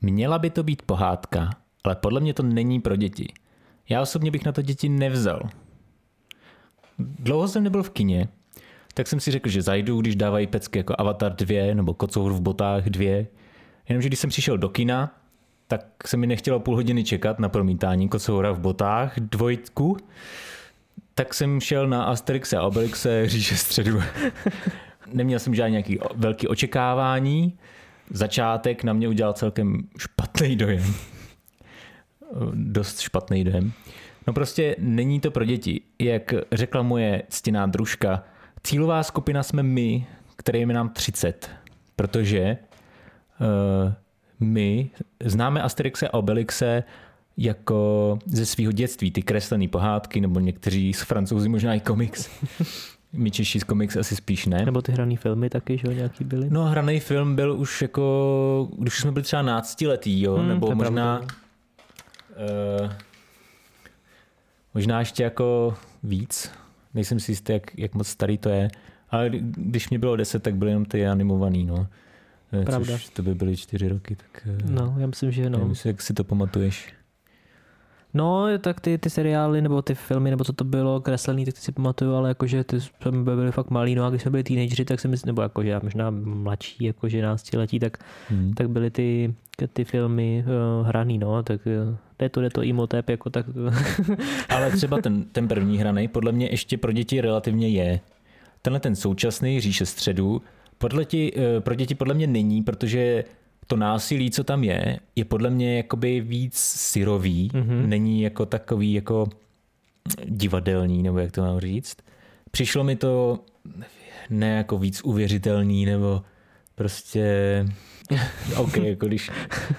Měla by to být pohádka, ale podle mě to není pro děti. Já osobně bych na to děti nevzal. Dlouho jsem nebyl v kině, tak jsem si řekl, že zajdu, když dávají pecky jako Avatar 2 nebo Kocour v botách 2. Jenomže když jsem přišel do kina, tak se mi nechtělo půl hodiny čekat na promítání Kocoura v botách dvojku, tak jsem šel na Asterix a Obelixe říše středu. Neměl jsem žádný nějaký velký očekávání. Začátek na mě udělal celkem špatný dojem. Dost špatný dojem. No prostě není to pro děti. Jak řekla moje ctěná družka, cílová skupina jsme my, kterým je nám 30. Protože uh, my známe Asterixe a Obelixe jako ze svého dětství, ty kreslené pohádky, nebo někteří z francouzi možná i komiks. My Češi z komiks asi spíš ne. Nebo ty hraný filmy taky, že jo, nějaký byly? No hraný film byl už jako, když jsme byli třeba náctiletý, jo, hmm, nebo možná uh, možná ještě jako víc. Nejsem si jistý, jak, jak moc starý to je. Ale když mě bylo deset, tak byly jenom ty animovaný, no. Eh, Pravda. Což to by byly čtyři roky, tak... Eh, no, já myslím, že no. Nevím, jak si to pamatuješ. No, tak ty, ty seriály nebo ty filmy, nebo co to bylo, kreslený, tak ty si pamatuju, ale jakože ty jsme byli fakt malí, no a když jsme byli teenageři, tak si myslím, nebo jakože já možná mladší, jakože náctiletí, tak, hmm. tak byly ty, ty filmy uh, hraný, no, tak uh, jde to, jde to imotep, jako tak. ale třeba ten, ten první hraný podle mě ještě pro děti relativně je. Tenhle ten současný říše středu, podle ti, uh, pro děti podle mě není, protože to násilí, co tam je, je podle mě jakoby víc syrový, mm-hmm. není jako takový jako divadelní, nebo jak to mám říct. Přišlo mi to ne jako víc uvěřitelný, nebo prostě OK, jako když,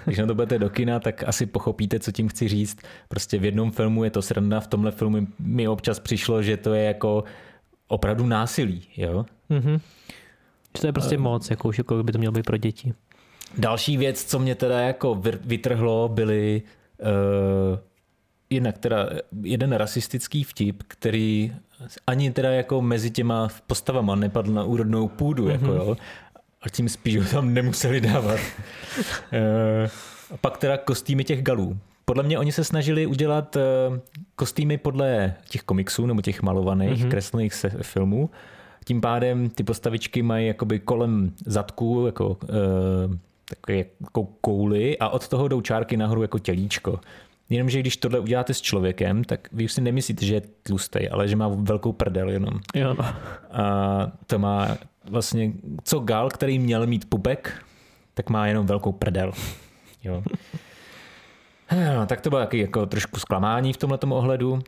když na to budete do kina, tak asi pochopíte, co tím chci říct. Prostě v jednom filmu je to sranda, v tomhle filmu mi občas přišlo, že to je jako opravdu násilí, jo? Mm-hmm. To je prostě moc, jako už jako by to mělo být pro děti. Další věc, co mě teda jako vytrhlo, byly uh, jednak teda jeden rasistický vtip, který ani teda jako mezi těma postavama nepadl na úrodnou půdu, mm-hmm. jako jo. A tím spíš ho tam nemuseli dávat. uh, a pak teda kostýmy těch galů. Podle mě oni se snažili udělat uh, kostýmy podle těch komiksů nebo těch malovaných, mm-hmm. kreslených se, filmů. Tím pádem ty postavičky mají jakoby kolem zadku jako uh, takové jako kouli a od toho jdou čárky nahoru jako tělíčko. Jenomže když tohle uděláte s člověkem, tak vy už si nemyslíte, že je tlustý, ale že má velkou prdel jenom. Jo, no. A to má vlastně, co gal, který měl mít pupek, tak má jenom velkou prdel. Jo. No, tak to bylo taky jako trošku zklamání v tomhle ohledu.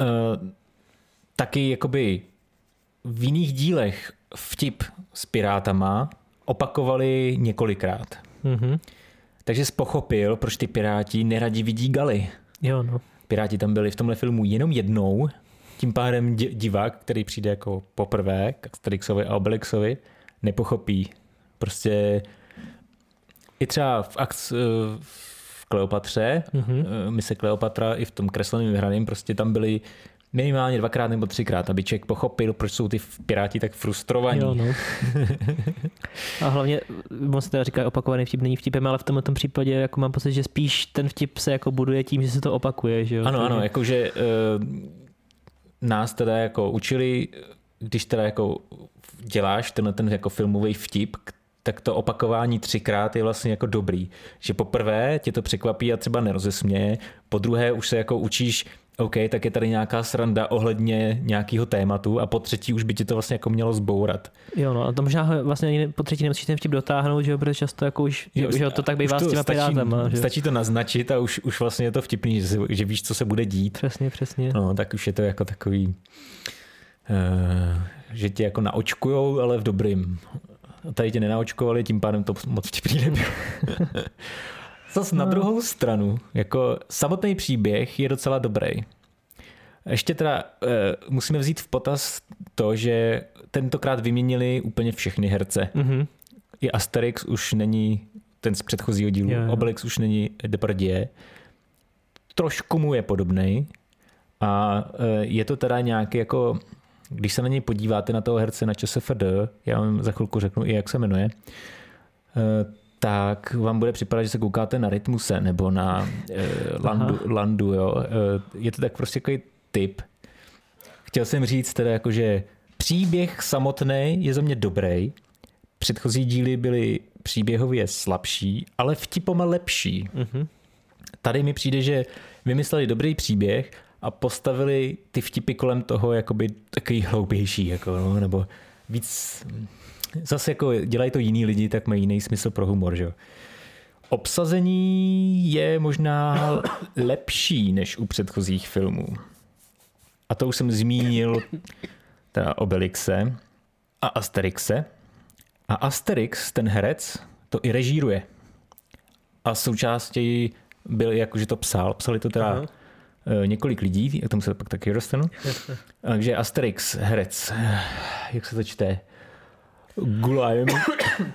E, taky jakoby v jiných dílech vtip s pirátama opakovali několikrát. Mm-hmm. Takže jsi pochopil, proč ty piráti neradi vidí Gali. Jo, no. Piráti tam byli v tomhle filmu jenom jednou, tím pádem divák, který přijde jako poprvé k Asterixovi a Obelixovi, nepochopí. Prostě i třeba v, akc, v Kleopatře, mm-hmm. mise Kleopatra i v tom kresleném hraném, prostě tam byly minimálně dvakrát nebo třikrát, aby člověk pochopil, proč jsou ty piráti tak frustrovaní. Jo, no. A hlavně, on se teda říká, opakovaný vtip není vtipem, ale v tomhle tom případě jako mám pocit, že spíš ten vtip se jako buduje tím, že se to opakuje. Že jo? Ano, ano, jakože uh, nás teda jako učili, když teda jako děláš tenhle ten jako filmový vtip, tak to opakování třikrát je vlastně jako dobrý. Že poprvé tě to překvapí a třeba nerozesměje, po druhé už se jako učíš OK, tak je tady nějaká sranda ohledně nějakého tématu a po třetí už by ti to vlastně jako mělo zbourat. Jo, no a to možná vlastně ani po třetí nemusíš ten vtip dotáhnout, že jo, protože často jako už, jo, že to tak bývá s těma stačí, Že? Stačí to naznačit a už, už vlastně je to vtipný, že, že víš, co se bude dít. Přesně, přesně. No, tak už je to jako takový, uh, že tě jako naočkujou, ale v dobrým. A tady tě nenaočkovali, tím pádem to moc vtipný nebylo. Zas na no. druhou stranu, jako samotný příběh je docela dobrý. Ještě teda uh, musíme vzít v potaz to, že tentokrát vyměnili úplně všechny herce. Mm-hmm. I Asterix už není ten z předchozího dílu, jo, jo. Obelix už není Depardieu. Trošku mu je podobný a uh, je to teda nějaký jako, když se na něj podíváte na toho herce na ČSFD, já vám za chvilku řeknu i jak se jmenuje, uh, tak vám bude připadat, že se koukáte na Rytmuse nebo na eh, Landu, Landu jo. Eh, je to tak prostě takový typ. Chtěl jsem říct teda jako, že příběh samotný je za mě dobrý. Předchozí díly byly příběhově slabší, ale vtipoma lepší. Mm-hmm. Tady mi přijde, že vymysleli dobrý příběh a postavili ty vtipy kolem toho jakoby takový hloupější, jako, no, nebo víc... Zase jako dělají to jiní lidi, tak mají jiný smysl pro humor, že Obsazení je možná lepší než u předchozích filmů. A to už jsem zmínil teda Obelixe a Asterixe. A Asterix, ten herec, to i režíruje. A součástí byl, jakože to psal, psali to teda Aha. Eh, několik lidí, k tomu se pak taky dostanu. Takže Asterix, herec, jak se to čte? Gulajem,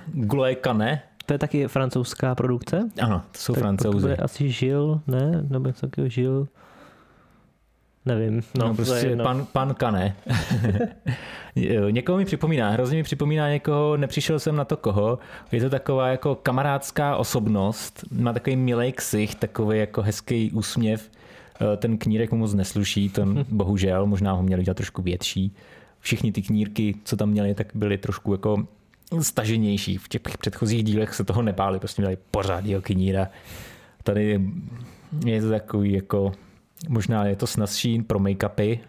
Gulaj Kane. To je taky francouzská produkce? Ano, to jsou tak francouzi. To asi Žil, ne? Nebo něco takového Žil. Nevím. No, no prostě pan, pan Kane. někoho mi připomíná, hrozně mi připomíná někoho, nepřišel jsem na to koho. Je to taková jako kamarádská osobnost, má takový milý ksich, takový jako hezký úsměv. Eh, ten knírek mu moc nesluší, ten bohužel, možná ho měli dělat trošku větší. Všichni ty knírky, co tam měli, tak byly trošku jako staženější. V těch předchozích dílech se toho nepáli, prostě měli pořádného kníra. Tady je to takový jako Možná je to snazší pro make-upy,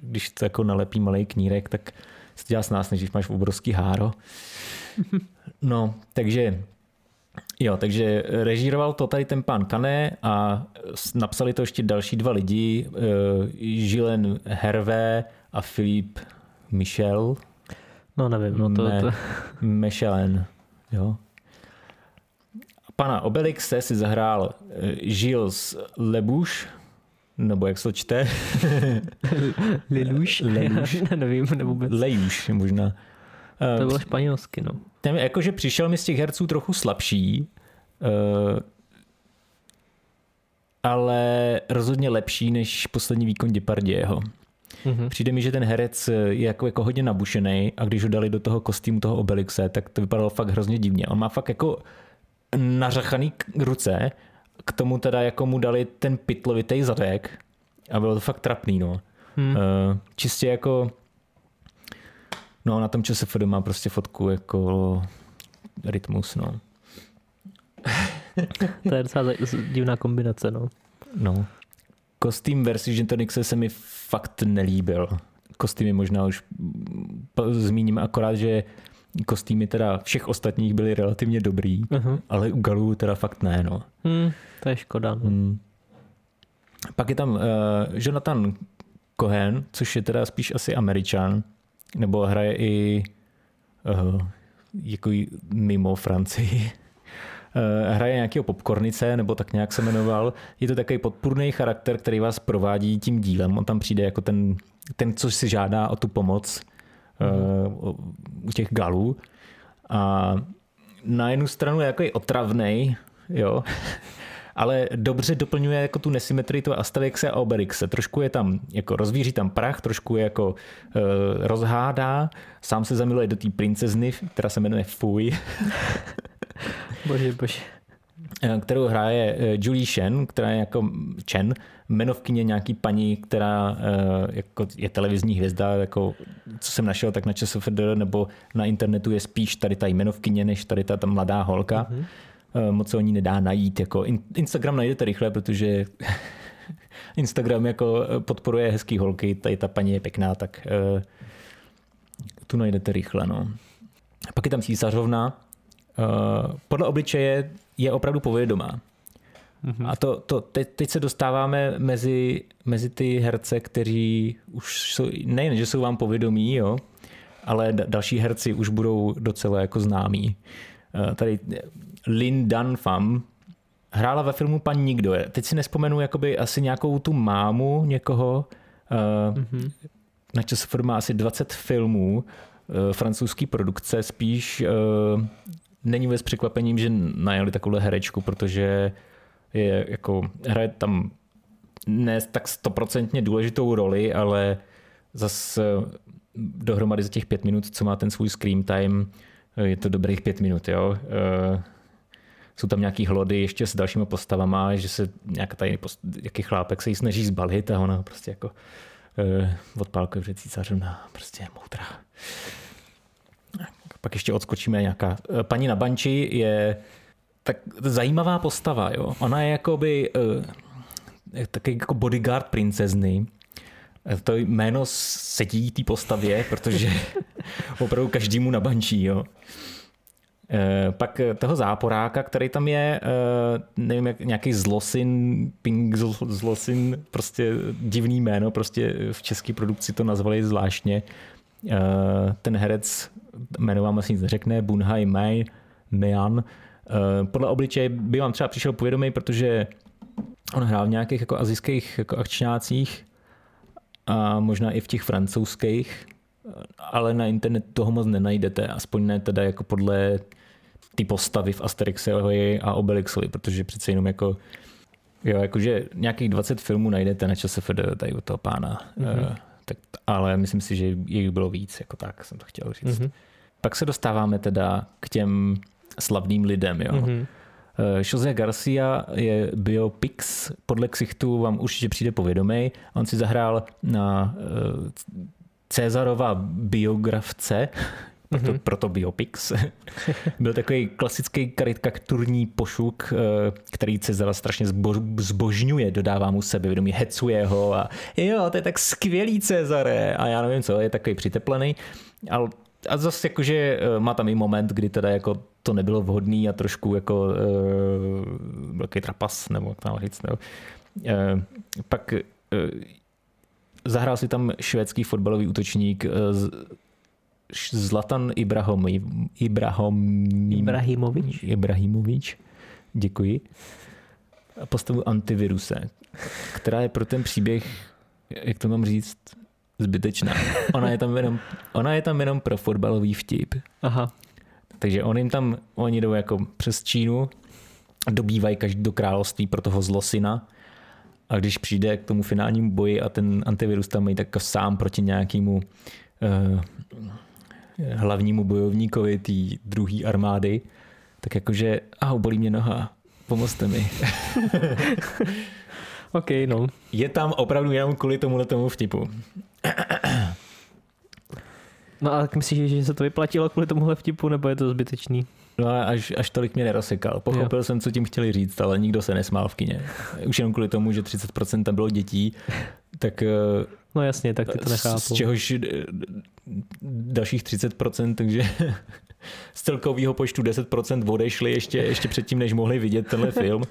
když to jako nalepí malý knírek, tak se to dělá s nás, než když máš obrovský háro. No, takže Jo, takže režíroval to tady ten pán Kané a napsali to ještě další dva lidi, Žilen eh, Hervé a Filip Michel. No nevím, no to... Me, to... Michelin, jo. Pana Obelixe si zahrál eh, Gilles Lebuš, nebo jak se to čte? Leluš? Leluš. Nevím, nebo vůbec. Lejuš možná. To bylo španělsky, no. Ten, jakože přišel mi z těch herců trochu slabší, uh, ale rozhodně lepší než poslední výkon Depardieho. Mm-hmm. Přijde mi, že ten herec je jako, jako hodně nabušený a když ho dali do toho kostýmu toho Obelixe, tak to vypadalo fakt hrozně divně. On má fakt jako nařachaný ruce k tomu teda jako mu dali ten pitlovitý zadek a bylo to fakt trapný, no. Hmm. Uh, čistě jako no na tom ČSFD má prostě fotku jako rytmus, no. to je docela divná kombinace, no. No. Kostým versi Gentonixe se mi fakt nelíbil. Kostýmy možná už zmíním akorát, že kostýmy teda všech ostatních byly relativně dobrý, uh-huh. ale u Galů teda fakt ne, no. Hmm, to je škoda. No. Hmm. Pak je tam uh, Jonathan Cohen, což je teda spíš asi američan, nebo hraje i uh, jako mimo Francii. Uh, hraje nějakého popcornice, nebo tak nějak se jmenoval. Je to takový podpůrný charakter, který vás provádí tím dílem. On tam přijde jako ten, ten co si žádá o tu pomoc uh, u těch galů. A na jednu stranu je jako otravnej, jo, ale dobře doplňuje jako tu nesymetrii toho Asterixe a Obelixe. Trošku je tam, jako rozvíří tam prach, trošku je jako uh, rozhádá, sám se zamiluje do té princezny, která se jmenuje Fuj. bože, bože. Eh, kterou hraje Julie Chen, která je jako Chen, jmenovkyně nějaký paní, která eh, jako je televizní hvězda, jako co jsem našel, tak na ČSFD nebo na internetu je spíš tady ta jmenovkyně, než tady ta, ta mladá holka. Mm-hmm. Moc se o ní nedá najít. Jako Instagram najdete rychle, protože Instagram jako podporuje hezký holky, tady ta paní je pěkná, tak tu najdete rychle. No. Pak je tam císařovna. Uh, podle obličeje je opravdu povědomá. Mm-hmm. A to, to teď, teď se dostáváme mezi, mezi ty herce, kteří už jsou, nejen, že jsou vám povědomí, jo, ale další herci už budou docela jako známí. Eh, tady Lin Dan Pham hrála ve filmu Pan Nikdo. Teď si nespomenu jakoby asi nějakou tu mámu někoho, mm-hmm. na ČSFR má asi 20 filmů, eh, francouzský produkce, spíš není vůbec překvapením, že najali takovou herečku, protože je jako, hraje tam ne tak stoprocentně důležitou roli, ale zase dohromady za těch pět minut, co má ten svůj screen time, je to dobrých pět minut, jo. Eh, jsou tam nějaký hlody ještě s dalšíma postavama, že se nějaký tady post, jaký chlápek se jí snaží zbalit a ona prostě jako uh, odpálkuje před císařem prostě moudrá. Pak ještě odskočíme nějaká. Eh, paní na banči je tak zajímavá postava, jo. Ona je jakoby uh, taky jako bodyguard princezny. To jméno sedí té postavě, protože opravdu každému nabančí, jo. Eh, pak toho záporáka, který tam je, eh, nevím, jak, nějaký zlosin, ping zlosin, prostě divný jméno, prostě v české produkci to nazvali zvláštně. Eh, ten herec, jméno vám asi nic neřekne, Bunhai Mai, Mean. Podle obličeje by vám třeba přišel povědomý, protože on hrál v nějakých jako azijských jako akčňácích a možná i v těch francouzských, ale na internetu toho moc nenajdete, aspoň ne teda jako podle ty postavy v Asterixovi a Obelixovi, protože přece jenom jako Jo, jakože nějakých 20 filmů najdete na čase tady od toho pána. Mm-hmm. Tak, ale myslím si, že jich bylo víc, jako tak jsem to chtěl říct. Mm-hmm. Pak se dostáváme teda k těm slavným lidem. Jo. Mm-hmm. Jose Garcia je biopix, podle ksichtu vám určitě přijde povědomý. On si zahrál na uh, Cezarova biografce, proto, mm-hmm. proto Biopix. Byl takový klasický karikaturní pošuk, eh, který Cezara strašně zbo, zbožňuje, dodává mu sebevědomí, hecuje ho a jo, to je tak skvělý Cezare a já nevím co, je takový přiteplený, ale a zase jakože eh, má tam i moment, kdy teda jako to nebylo vhodný a trošku jako uh, velký trapas, nebo jak tam říct. Nebo. Uh, pak uh, zahrál si tam švédský fotbalový útočník uh, Zlatan Ibrahom, Ibrahom, Ibrahimovič. Ibrahimovič, děkuji. Postavu antiviruse, která je pro ten příběh, jak to mám říct, zbytečná. Ona je tam jenom, ona je tam jenom pro fotbalový vtip. Aha. Takže on jim tam, oni jdou jako přes Čínu, dobývají každý do království pro toho zlosina a když přijde k tomu finálnímu boji a ten antivirus tam mají tak sám proti nějakému uh, hlavnímu bojovníkovi té druhé armády, tak jakože, a bolí mě noha, pomozte mi. OK, no. Je tam opravdu jenom kvůli tomu tomu vtipu. No a myslíš, že se to vyplatilo kvůli tomuhle vtipu, nebo je to zbytečný? No a až, až tolik mě nerosekal. Pochopil jo. jsem, co tím chtěli říct, ale nikdo se nesmál v kině. Už jenom kvůli tomu, že 30% tam bylo dětí, tak... Eh, no jasně, tak ty to nechápu. Z čehož eh, dalších 30%, takže z celkového počtu 10% odešli ještě, ještě předtím, než mohli vidět tenhle film.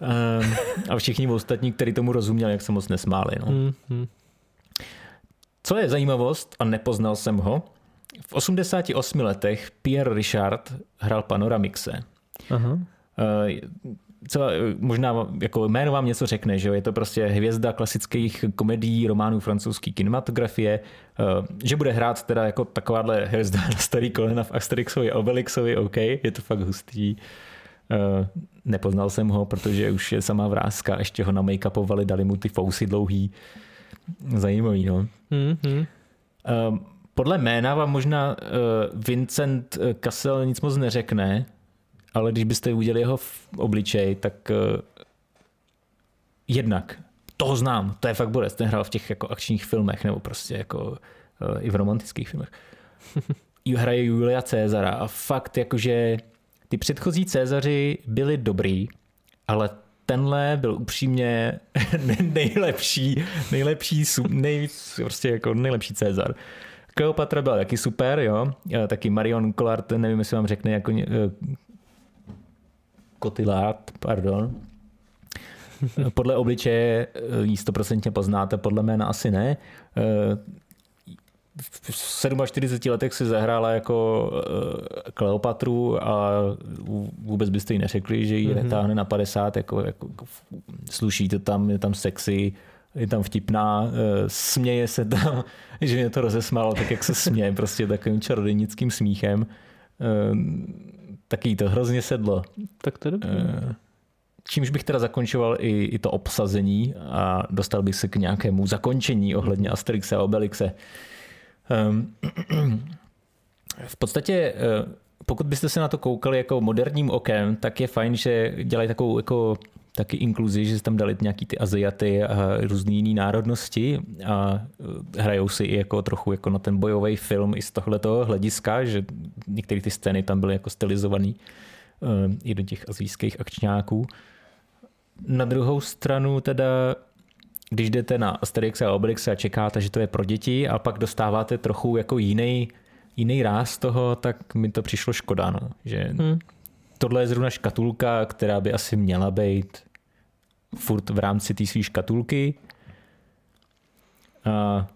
Um, a všichni ostatní, kteří tomu rozuměli, jak se moc nesmáli. No. Mm-hmm. Co je zajímavost, a nepoznal jsem ho, v 88 letech Pierre Richard hrál Panoramixe. Aha. Eh, co, možná jako jméno vám něco řekne, že jo? je to prostě hvězda klasických komedií, románů francouzské kinematografie, eh, že bude hrát teda jako takováhle hvězda na starý kolena v Asterixovi a Obelixovi, OK, je to fakt hustý. Eh, nepoznal jsem ho, protože už je samá vrázka, ještě ho na make-upovali, dali mu ty fousy dlouhý. Zajímavý, no. Mm-hmm. Podle jména vám možná Vincent Kassel nic moc neřekne, ale když byste udělali jeho obličej, tak uh, jednak toho znám, to je fakt borec, ten hrál v těch jako akčních filmech nebo prostě jako uh, i v romantických filmech. Hraje Julia Cezara a fakt jakože ty předchozí Cezaři byli dobrý, ale tenhle byl upřímně nejlepší, nejlepší, nejvíc, prostě jako nejlepší Cezar. Kleopatra byla taky super, jo. Taky Marion Collard, nevím, jestli vám řekne jako Cotillard, pardon. Podle obličeje jí stoprocentně poznáte, podle jména asi ne. V 47 letech si zahrála jako Kleopatru a vůbec byste jí neřekli, že ji mm-hmm. netáhne na 50, jako, jako sluší to tam, je tam sexy, je tam vtipná, směje se tam, že mě to rozesmálo, tak jak se směje, prostě takovým čarodějnickým smíchem taky to hrozně sedlo. Tak to je dobré. Eh, čímž bych teda zakončoval i, i to obsazení a dostal bych se k nějakému zakončení ohledně Asterixe a Obelixe. Um, v podstatě eh, pokud byste se na to koukali jako moderním okem, tak je fajn, že dělají takovou jako taky inkluzi, že tam dali nějaký ty Aziaty a různé jiné národnosti a eh, hrajou si i jako trochu jako na ten bojový film i z tohletoho hlediska, že některé ty scény tam byly jako stylizovaný uh, i do těch azijských akčňáků. Na druhou stranu teda když jdete na Asterix a Obelix a čekáte, že to je pro děti a pak dostáváte trochu jako jiný, jiný ráz toho, tak mi to přišlo škoda. No. Že hmm. Tohle je zrovna škatulka, která by asi měla být furt v rámci té své škatulky. A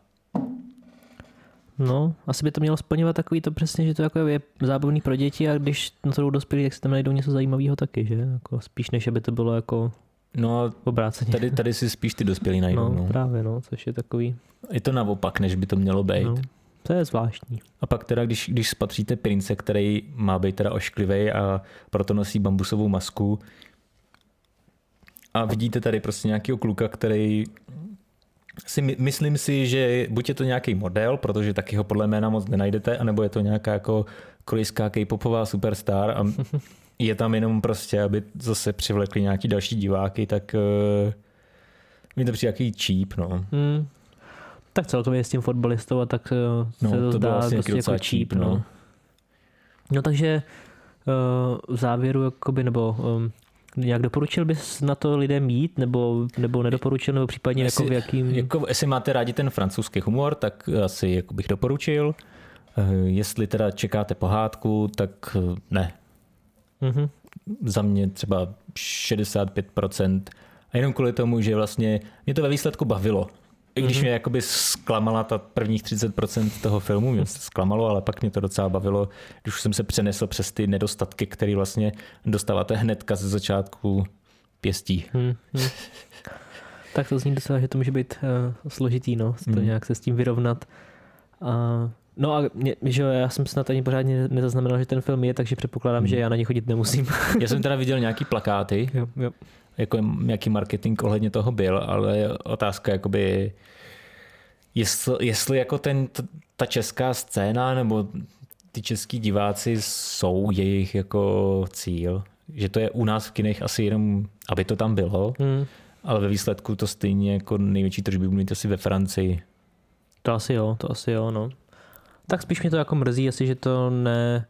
No, asi by to mělo splňovat takový to přesně, že to jako je zábavný pro děti a když na to jdou dospělí, tak si tam najdou něco zajímavého taky, že? Jako spíš než aby to bylo jako No, obráceně. Tady, tady si spíš ty dospělí najdou. No, no, právě, no, což je takový... Je to naopak, než by to mělo být. No, to je zvláštní. A pak teda, když, když spatříte prince, který má být teda ošklivý a proto nosí bambusovou masku a vidíte tady prostě nějakého kluka, který si my, myslím si, že buď je to nějaký model, protože taky ho podle jména moc nenajdete, anebo je to nějaká jako korejská k-popová superstar a je tam jenom prostě, aby zase přivlekli nějaký další diváky, tak uh, mi to přijde jaký cheap, no. Hmm. Tak celkově s tím fotbalistou a tak uh, no, se to, to zdá vlastně dost jako cheap, no. no. No takže uh, v závěru, jakoby, nebo um, nějak doporučil bys na to lidem jít, nebo, nebo nedoporučil, nebo případně jestli, jako v jakým... Jako, jestli máte rádi ten francouzský humor, tak asi jako bych doporučil. Jestli teda čekáte pohádku, tak ne, Mm-hmm. Za mě třeba 65%. A jenom kvůli tomu, že vlastně mě to ve výsledku bavilo. I když mm-hmm. mě jakoby zklamala ta prvních 30% toho filmu, mě se zklamalo, ale pak mě to docela bavilo, když už jsem se přenesl přes ty nedostatky, které vlastně dostáváte hnedka ze začátku pěstí. Mm-hmm. tak to zní docela, že to může být uh, složitý, no, to mm. nějak se s tím vyrovnat. Uh, No a mě, že já jsem snad ani pořádně nezaznamenal, že ten film je, takže předpokládám, hmm. že já na ně chodit nemusím. já jsem teda viděl nějaký plakáty, jo, jo. Jako nějaký marketing ohledně toho byl, ale otázka jakoby, jestli, jestli jako ten, ta česká scéna nebo ty český diváci jsou jejich jako cíl, že to je u nás v kinech asi jenom, aby to tam bylo, hmm. ale ve výsledku to stejně jako největší tržby mít asi ve Francii. To asi jo, to asi jo, no. Tak spíš mě to jako mrzí, asi, že to ne,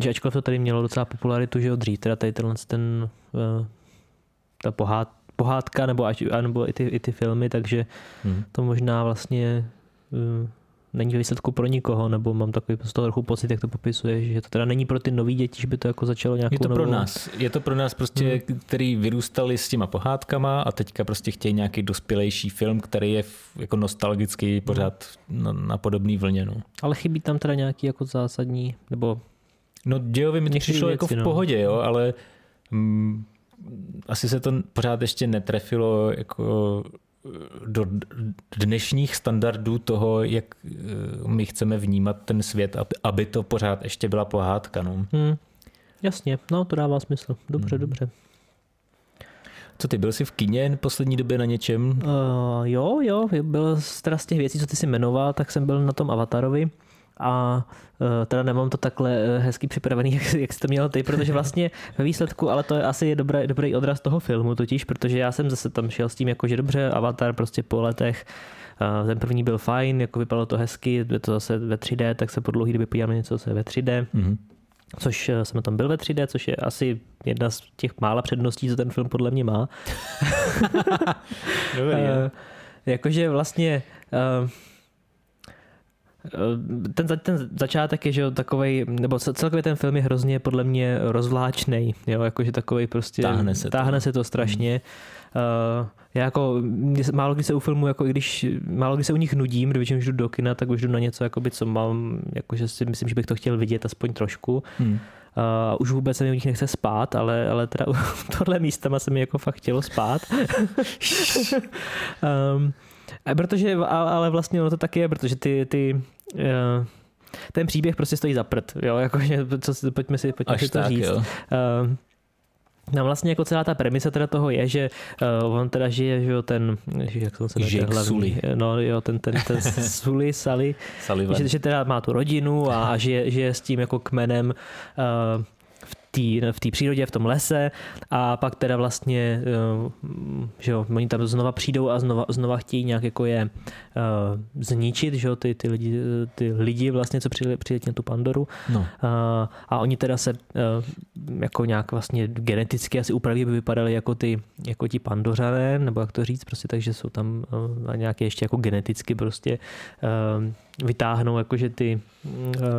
že ačkoliv to tady mělo docela popularitu, že od dřív, teda tady tenhle ten, uh, ta pohád, pohádka nebo, až, nebo i, ty, i ty filmy, takže hmm. to možná vlastně uh, není ve výsledku pro nikoho, nebo mám takový z toho trochu pocit, jak to popisuje, že to teda není pro ty nový děti, že by to jako začalo nějakou Je to novou... pro nás, je to pro nás prostě, hmm. který vyrůstali s těma pohádkama a teďka prostě chtějí nějaký dospělejší film, který je jako nostalgický pořád hmm. na, na podobný vlně. No. Ale chybí tam teda nějaký jako zásadní, nebo... No dějovi mi to přišlo věci, jako v no. pohodě, jo, ale mm, asi se to pořád ještě netrefilo jako do dnešních standardů toho, jak eh, my chceme vnímat ten svět, aby to pořád ještě byla pohádka. No. Hmm. Jasně, no to dává smysl. Dobře, hmm. dobře. Co ty, byl jsi v kině v poslední době na něčem? Uh, jo, jo, byl z těch věcí, co ty si jmenoval, tak jsem byl na tom Avatarovi a e, teda nemám to takhle e, hezky připravený, jak, jak jsi to měl ty, protože vlastně ve výsledku, ale to je asi dobrý, dobrý odraz toho filmu totiž, protože já jsem zase tam šel s tím, jako že dobře, Avatar prostě po letech, e, ten první byl fajn, jako vypadalo to hezky, je to zase ve 3D, tak se po dlouhý době podíváme něco, co je ve 3D. Mm-hmm což jsem tam byl ve 3D, což je asi jedna z těch mála předností, co ten film podle mě má. Dobrý, uh, jakože vlastně uh, Eh, ten, ten začátek je, že takový, nebo celkově ten film je hrozně podle mě rozvláčný, jo, jakože takový prostě, táhne se táhne to, se to strašně. Hmm. Uh, já jako, málo kdy se u filmu, jako i když, málo kdy se u nich nudím, když jdu do kina, tak už jdu na něco, jakoby, co mám, jakože si myslím, že bych to chtěl vidět aspoň trošku. Hmm. Uh, už vůbec se mi u nich nechce spát, ale, ale teda u tohle místama se mi jako fakt chtělo spát. um, protože, ale vlastně ono to taky je, protože ty, ty uh, ten příběh prostě stojí za prd, jo, jakože, co, pojďme si, pojďme si to tak, říct. Jo. Uh, No vlastně jako celá ta premisa teda toho je, že uh, on teda žije, že jo, ten, jak se jmenuje, Jake Sully. no jo, ten, ten, ten Sully, Sally, že, že teda má tu rodinu a, a žije, žije s tím jako kmenem uh, té v té přírodě, v tom lese a pak teda vlastně, eh, že jo, oni tam znova přijdou a znova, znova chtějí nějak jako je uh, zničit, že jo, ty, ty, lidi, ty lidi vlastně, co přiletí na tu Pandoru. No. Uh, a oni teda se jako nějak vlastně geneticky asi upraví, aby vypadali jako ty, jako ti pandořané, nebo jak to říct, prostě takže jsou tam nějaké ještě jako geneticky prostě vytáhnou jakože ty...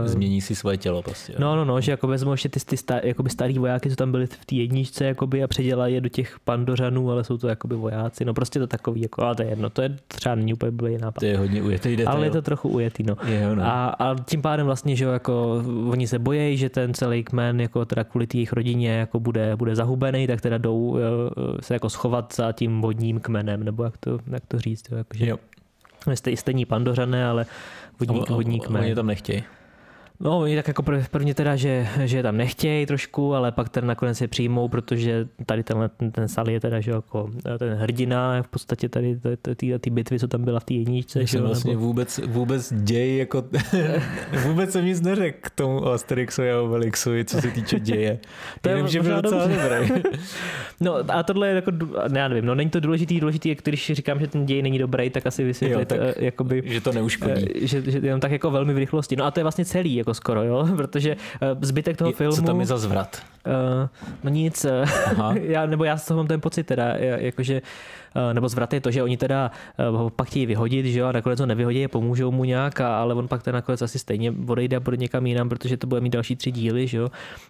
Změní si svoje tělo prostě. No, no, no, že jako vezmou ještě ty, ty star, jakoby starý vojáky, co tam byli v té jedničce jakoby, a předělají je do těch pandořanů, ale jsou to jakoby vojáci. No prostě to takový, jako, ale to je jedno, to je třeba není úplně blbý nápad. To je hodně ujetý detail. Ale je to trochu ujetý, no. Je, no. A, a, tím pádem vlastně, že jako oni se bojí, že ten celý kmen jako teda kvůli té jejich rodině jako bude, bude zahubený, tak teda jdou se jako schovat za tím vodním kmenem, nebo jak to, jak to říct, jo, jako, že jo. Jste stejní pandořané, ale vodník, vodník kmen. Oni tam nechtějí. No, oni tak jako prvně teda, že, že je tam nechtějí trošku, ale pak teda nakonec je přijmou, protože tady tenhle, ten Sally je teda, že jako ten hrdina v podstatě tady ty bitvy, co tam byla v té jedničce. Že vlastně nebo... vůbec, vůbec děj, jako vůbec jsem nic neřekl k tomu Asterixu a Obelixu, co se týče děje. to je že byl docela dobrý. no a tohle je jako, ne, já nevím, no není to důležitý, důležitý, když říkám, že ten děj není dobrý, tak asi vysvětlit, jo, tak, uh, jakoby, že to neuškodí. Uh, že, že, jenom tak jako velmi v rychlosti. No a to je vlastně celý, jako skoro, jo, protože uh, zbytek toho filmu... Co tam je za zvrat? Uh, no nic, Aha. já, nebo já z toho mám ten pocit teda, jakože nebo zvrat je to, že oni teda ho pak chtějí vyhodit, že jo, a nakonec ho nevyhodí, pomůžou mu nějak, ale on pak ten nakonec asi stejně odejde a bude někam jinam, protože to bude mít další tři díly, že jo,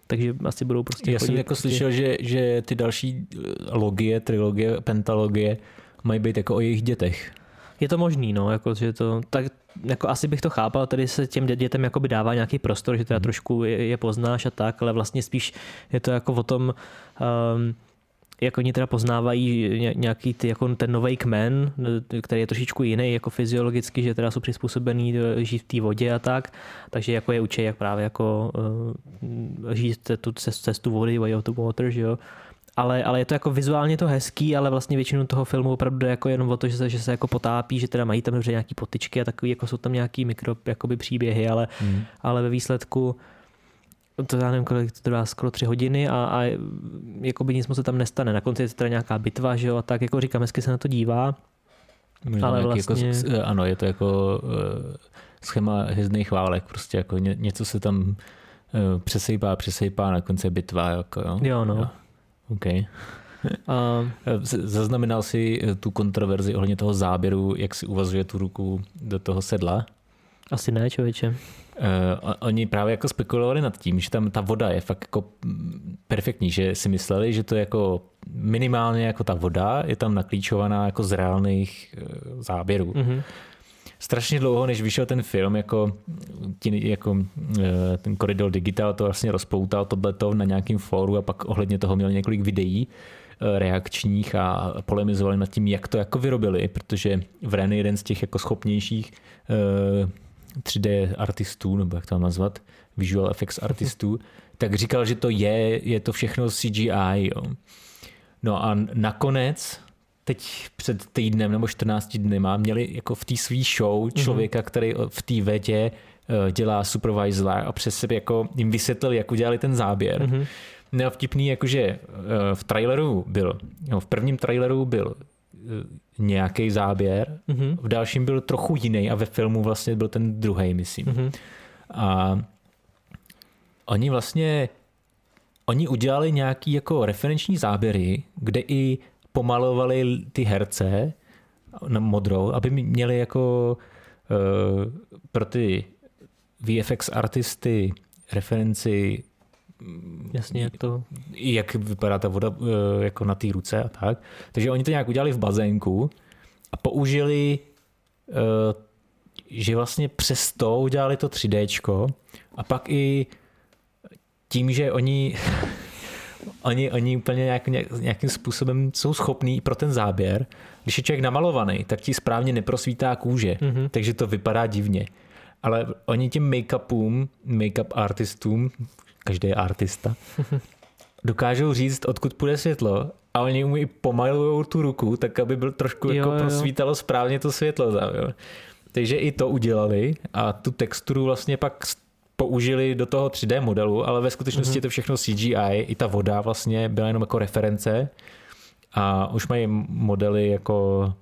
takže asi budou prostě Já jsem jako prostě... slyšel, že, že ty další logie, trilogie, pentalogie mají být jako o jejich dětech. Je to možný, no, jako, že to, tak jako asi bych to chápal, tady se těm dětem jakoby dává nějaký prostor, že teda hmm. trošku je, je poznáš a tak, ale vlastně spíš je to jako o tom, um, jak oni teda poznávají nějaký ty, jako ten nový kmen, který je trošičku jiný jako fyziologicky, že teda jsou přizpůsobený žít v té vodě a tak, takže jako je učí, jak právě jako uh, žít tu cestu vody, way of the water, že jo, ale, ale je to jako vizuálně to hezký, ale vlastně většinu toho filmu opravdu jde jako jenom o to, že se, že se jako potápí, že teda mají tam dobře nějaký potyčky a takový, jako jsou tam nějaký mikro jakoby příběhy, ale, mm. ale ve výsledku to já nevím, kolik to trvá, skoro tři hodiny a, a jakoby nic moc se tam nestane. Na konci je to teda nějaká bitva, že jo, a tak jako říkám, hezky se na to dívá. Možná ale jako vlastně... Jako, ano, je to jako uh, schéma hvězdných válek, prostě jako ně, něco se tam uh, přesejpá, přesejpá, na konci bitva, jako jo. Jo, no. Jo. OK. A... Zaznamenal si eh, tu kontroverzi ohledně toho záběru, jak si uvazuje tu ruku do toho sedla? Asi ne, člověče. Uh, oni právě jako spekulovali nad tím, že tam ta voda je fakt jako perfektní, že si mysleli, že to je jako minimálně jako ta voda je tam naklíčovaná jako z reálných uh, záběrů. Mm-hmm strašně dlouho, než vyšel ten film, jako, tí, jako eh, ten koridor digital to vlastně rozpoutal tohleto na nějakém fóru a pak ohledně toho měl několik videí eh, reakčních a polemizovali nad tím, jak to jako vyrobili, protože Vren je jeden z těch jako schopnějších 3D eh, artistů, nebo jak to mám nazvat, visual effects artistů, tak říkal, že to je, je to všechno CGI. Jo. No a nakonec teď před týdnem nebo 14 dny má, měli jako v té svý show mhm. člověka, mm-hmm. který v té vedě eh, dělá supervisor a přes sebe jako jim vysvětlil, jak udělali ten záběr. Mm-hmm. No vtipný, jakože eh, v traileru byl, no, v prvním traileru byl eh, nějaký záběr, mm-hmm. v dalším byl trochu jiný a ve filmu vlastně byl ten druhý, myslím. Mm-hmm. A oni vlastně oni udělali nějaký jako referenční záběry, kde i pomalovali ty herce na modrou, aby měli jako uh, pro ty VFX artisty referenci Jasně, jak to... Jak vypadá ta voda uh, jako na té ruce a tak. Takže oni to nějak udělali v bazénku a použili, uh, že vlastně přes to udělali to 3D a pak i tím, že oni oni, oni úplně nějak, nějakým způsobem jsou schopní pro ten záběr. Když je člověk namalovaný, tak ti správně neprosvítá kůže, mm-hmm. takže to vypadá divně. Ale oni těm make-upům, make-up artistům, každý je artista, dokážou říct, odkud půjde světlo a oni umí pomalují tu ruku, tak aby byl trošku Jo, jako jo. prosvítalo správně to světlo. Tam, jo. Takže i to udělali a tu texturu vlastně pak použili do toho 3D modelu, ale ve skutečnosti Mhm. je to všechno CGI, i ta voda vlastně byla jenom jako reference a už mají modely jako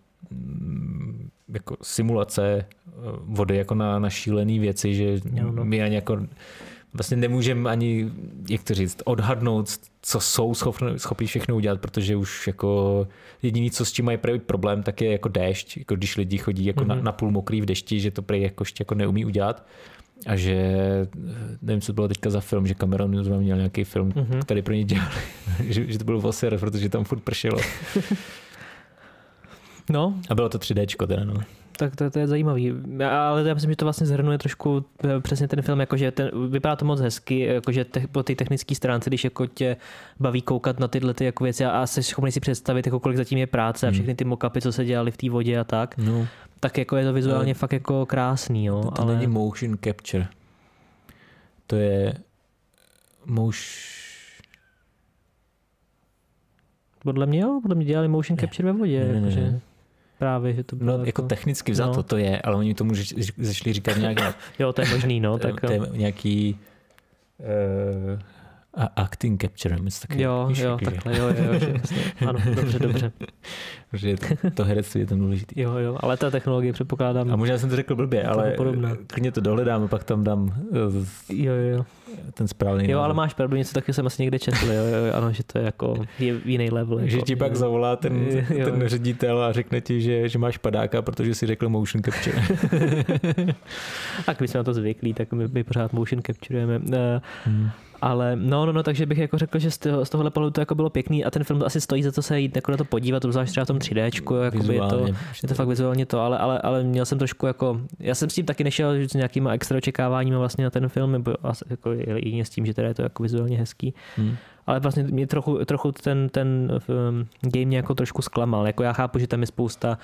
jako simulace eh, vody jako na, na šílený věci, že Jo, no. my ani jako vlastně nemůžeme ani, jak to říct, odhadnout, co jsou schopni, schopni všechno udělat, protože už jako jediný, co s tím mají problém, tak je jako déšť, jako když lidi chodí jako mm-hmm. na, Mhm. na půl mokrý v dešti, že to prý jako ještě jako neumí udělat a že nevím, co to bylo teďka za film, že Cameron zrovna měl nějaký film, Mhm. který pro ně dělali, že, že to byl voser, protože tam furt pršelo. No, A bylo to 3D, teda no. Tak to, to je zajímavý. Ale já myslím, že to vlastně zhrnuje trošku eh, přesně ten film, jakože ten, vypadá to moc hezky, jakože te, po té technické stránce, když jako tě baví koukat na tyhle ty jako věci a, a jsi schopný si představit, jako kolik zatím je práce a Hmm. všechny ty mokapy, co se dělali v té vodě a tak, no. tak jako je to vizuálně fakt jako krásný, jo. To, to ale... není motion capture. To je motion... Podle mě jo, podle mě dělali motion capture ve vodě, Ne, ne, ne, jakože ne. Právě, že to bylo No, jako technicky vzato no. to je, ale oni tomu začali říkat nějak, Jo, to je možný, no, tak to je nějaký uh, a acting capture, něco takového. jo, víš, jo, takhle, jo, jo, že jasně. ano, dobře, dobře, Že to, to herectví je tam důležitý. jo, jo, ale ta technologie předpokládám, A možná jsem to řekl blbě, To ale podobné. klidně to dohledám a pak tam dám eh, jo, jo, ten správný Jo, ale máš pravdu, něco taky jsem asi někde četl, jo, jo, ano, že to je jako je jiný level. že jako, ti pak jo. zavolá ten, Jo. ten ředitel a řekne ti, že, že máš padáka, protože si řekl motion capture. Tak my jsme na to zvyklí, tak my, my pořád motion capturujeme. Eh, Hmm. Ale no, no, no, takže bych jako řekl, že z, toho, z tohohle pohledu to jako bylo pěkný a ten film asi stojí za to se jít jako na to podívat, obzvlášť třeba v tom 3D, jakoby je to, je to fakt vizuálně to, ale, ale, ale měl jsem trošku jako, já jsem s tím taky nešel s nějakýma extra očekáváními vlastně na ten film, nebo jako jedině s tím, že teda je to jako vizuálně hezký. Hmm. Ale vlastně mě trochu, trochu ten, ten um, game mě jako trošku zklamal. Jako já chápu, že tam je spousta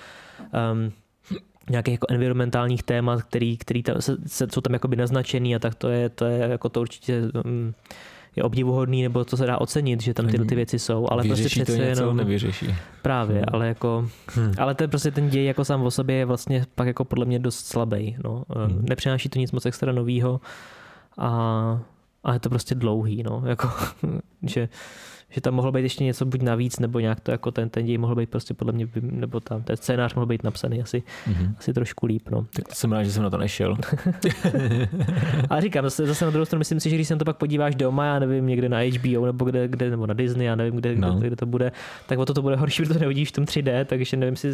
um, nějakých jako environmentálních témat, který, který tam, se, se, jsou tam jakoby naznačený a tak to je, to je jako to určitě um, je obdivuhodný, nebo to se dá ocenit, že tam tyhle ty věci jsou, ale prostě Vyřeší to přece něco, jenom nevyřeší. právě, Hmm. ale jako Hmm. ale ten prostě ten děj jako sám o sobě je vlastně pak jako podle mě dost slabý. No. Hmm. Nepřináší to nic moc extra novýho a, a je to prostě dlouhý. No. Jako, že, že tam mohlo být ještě něco buď navíc, nebo nějak to jako ten, ten děj mohl být prostě podle mě, nebo tam ten scénář mohl být napsaný asi, Mhm. asi trošku líp. No. Tak to jsem rád, že jsem na to nešel. Ale říkám, zase, zase na druhou stranu, myslím si, že když se to pak podíváš doma, já nevím, někde na HBO nebo kde, kde nebo na Disney, já nevím, kde, No. kde, kde, to bude, tak o to to bude horší, protože to neuvidíš v tom 3D, takže nevím si,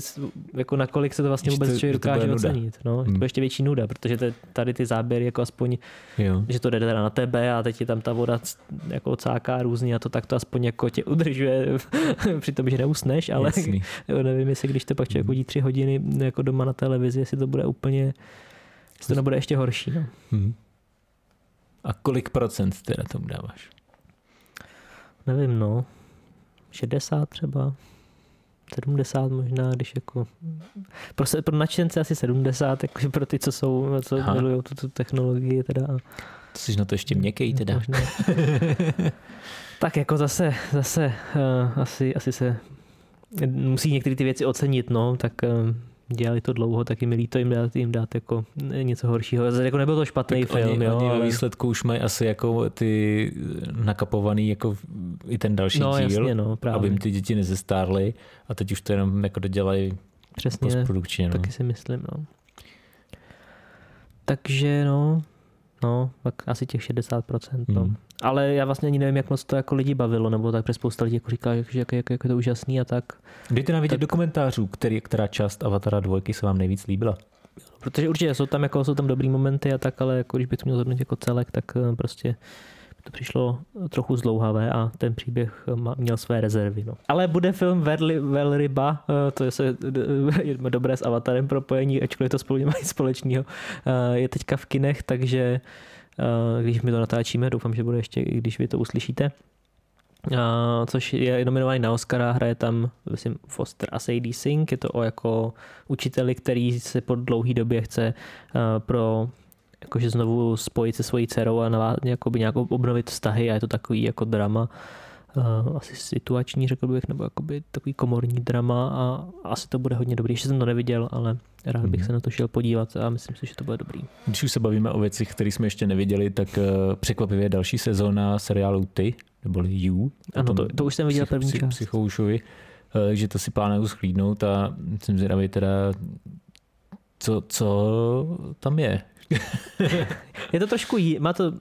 jako nakolik se to vlastně vůbec to- člověk to dokáže nuda. ocenit. No, že to Hmm. bude ještě větší nuda, protože te, tady ty záběry jako aspoň, Jo. že to jde teda na tebe a teď je tam ta voda jako cáká různě a to tak to aspoň jako tě udržuje při tom, že neusneš, ale Jasný. jo, nevím, jestli když to pak člověk hodí tři hodiny jako doma na televizi, jestli to bude úplně, jestli to nebude ještě horší. No. Mhm. A kolik procent teda tomu dáváš? Nevím, no. 60 třeba. 70 možná, když jako... Pro, se, pro nadšence asi 70, jakože pro ty, co jsou, co Aha. milují tu, tu technologii teda. Ty jsi na to ještě měkkej teda. Možná. tak jako zase, zase uh, asi, asi se musí některé ty věci ocenit, no, tak uh, dělali to dlouho, tak jim líto jim dát, jim dát jako něco horšího. Zase jako nebyl to špatný Tak film, oni, jo, oni ve ale... výsledku už mají asi jako ty nakapovaný jako i ten další No díl, jasně, no, právě. aby jim ty děti nezestárly a teď už to jenom jako dodělají Přesně, postprodukčně. No. taky si myslím, no. Takže no, no, tak asi těch 60%, no. Hmm. Ale já vlastně ani nevím, jak moc to jako lidi bavilo, nebo tak přes spousta lidí jako říká, že jak, jak, jak je to úžasný a tak. Dejte nám vidět Tak- do komentářů, který, která část Avatara 2 se vám nejvíc líbila. Protože určitě jsou tam, jako, jsou tam dobrý momenty a tak, ale jako, když bych to měl zhodnotit jako celek, tak eh, prostě by to přišlo trochu zlouhavé a ten příběh eh, měl své rezervy. No. Ale bude film Velry, Velryba, eh, to je se je dobré s Avatarem propojení, ačkoliv to spolu nemají společného, je teďka v kinech, takže když my to natáčíme, doufám, že bude ještě, když vy to uslyšíte, Uh, což je nominovaný na Oscara, hraje tam, myslím, Foster a Sadie Sink, je to o jako učiteli, který se po dlouhé době chce uh, pro jakože znovu spojit se svojí dcerou a nějakou obnovit vztahy a je to takový jako drama. Asi situační, řekl bych, nebo jakoby takový komorní drama a asi to bude hodně dobrý. Ještě jsem to neviděl, ale rád bych Mhm. se na to šel podívat a myslím si, že to bude dobrý. Když už se bavíme o věcech, které jsme ještě neviděli, tak uh, překvapivě další sezóna seriálu Ty, neboli You. Ano, to, to už jsem viděl psych- první psych- část. Psychoušovi, uh, takže to si plánuju schlídnout a jsem zvědavý teda, co, co tam je. Je to trošku, jí, má to, To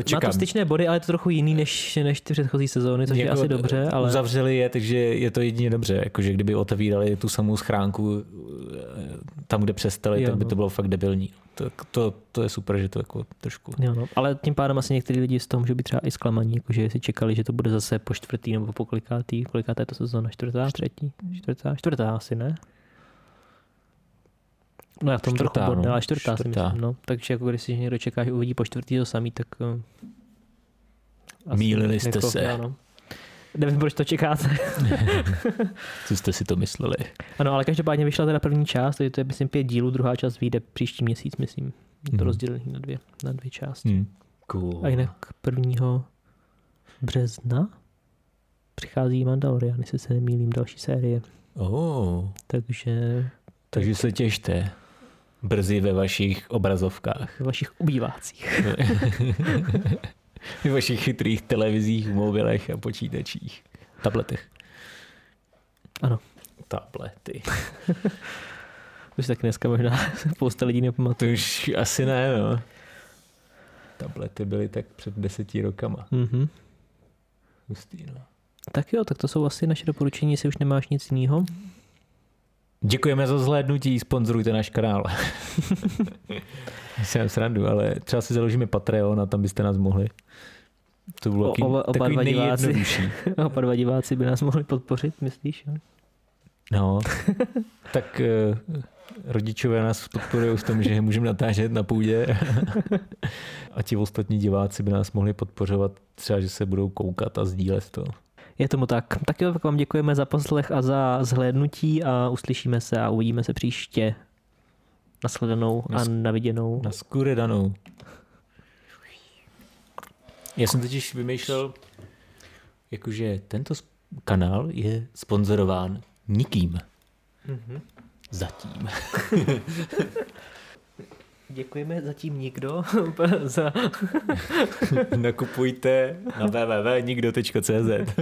má čekám. to styčné body, ale je to trochu jiný než, než ty předchozí sezóny, což je Jako, asi dobře, ale Uzavřeli je, takže je to jedině dobře. Jakože kdyby otevírali tu samou schránku eh, tam, kde přestali, Jo, tak by no. to bylo fakt debilní. To, to, to je super, že to jako trošku... Jo, no. Ale tím pádem asi některý lidi z toho můžou být třeba i zklamaní, jakože si čekali, že to bude zase po čtvrtý nebo po kolikátý, kolikátá je to sezóna, čtvrtá, třetí, čtvrtá, čtvrtá asi, ne? No já v tom Čtvrtá, trochu bodne, no. ale čtvrtá, si Čtvrtá. myslím, no. Takže jako když si někdo čeká, že uvidí po čtvrtý to samý, tak... uh, Mýlili jste se. Ano. Nevím, proč to čekáte. Co jste si to mysleli? Ano, ale každopádně vyšla teda první část, takže to je myslím pět dílů, druhá část vyjde příští měsíc, myslím. Je to Mhm. rozdělený na dvě, na dvě části. Hmm. Cool. A jinak 1. března přichází Mandalorian, jestli se nemýlím, další série. Oh, Takže takže se těšte. Brzy ve vašich obrazovkách. ve vašich obývácích. ve vašich chytrých televizích, mobilech a počítačích. Tabletech. Ano. Tablety. Už tak dneska možná spousta lidí To nepamatuje. už asi ne, no. Tablety byly tak před deseti rokama. Mhm. Hustý, no. Tak jo, tak to jsou asi naše doporučení, jestli už nemáš nic jiného. Děkujeme za zhlédnutí, sponzorujte náš kanál. Jsem srandu, ale třeba si založíme Patreon a tam byste nás mohli. To bylo O- oba- oba takový dva diváci. Oba dva diváci by nás mohli podpořit, myslíš? jo? No, tak eh, rodičové nás podporují v tom, že můžeme natážet na půdě a ti ostatní diváci by nás mohli podporovat třeba, že se budou koukat a sdílet to. Je tomu tak. Tak jo, tak vám děkujeme za poslech a za zhlédnutí a uslyšíme se a uvidíme se příště. Nasledanou a Nas- naviděnou. Na skůre danou. Já jsem totiž vymýšlel, jakože tento kanál je sponzorován nikým. Mhm. Zatím. Děkujeme zatím nikdo za Nakupujte na www.nikdo.cz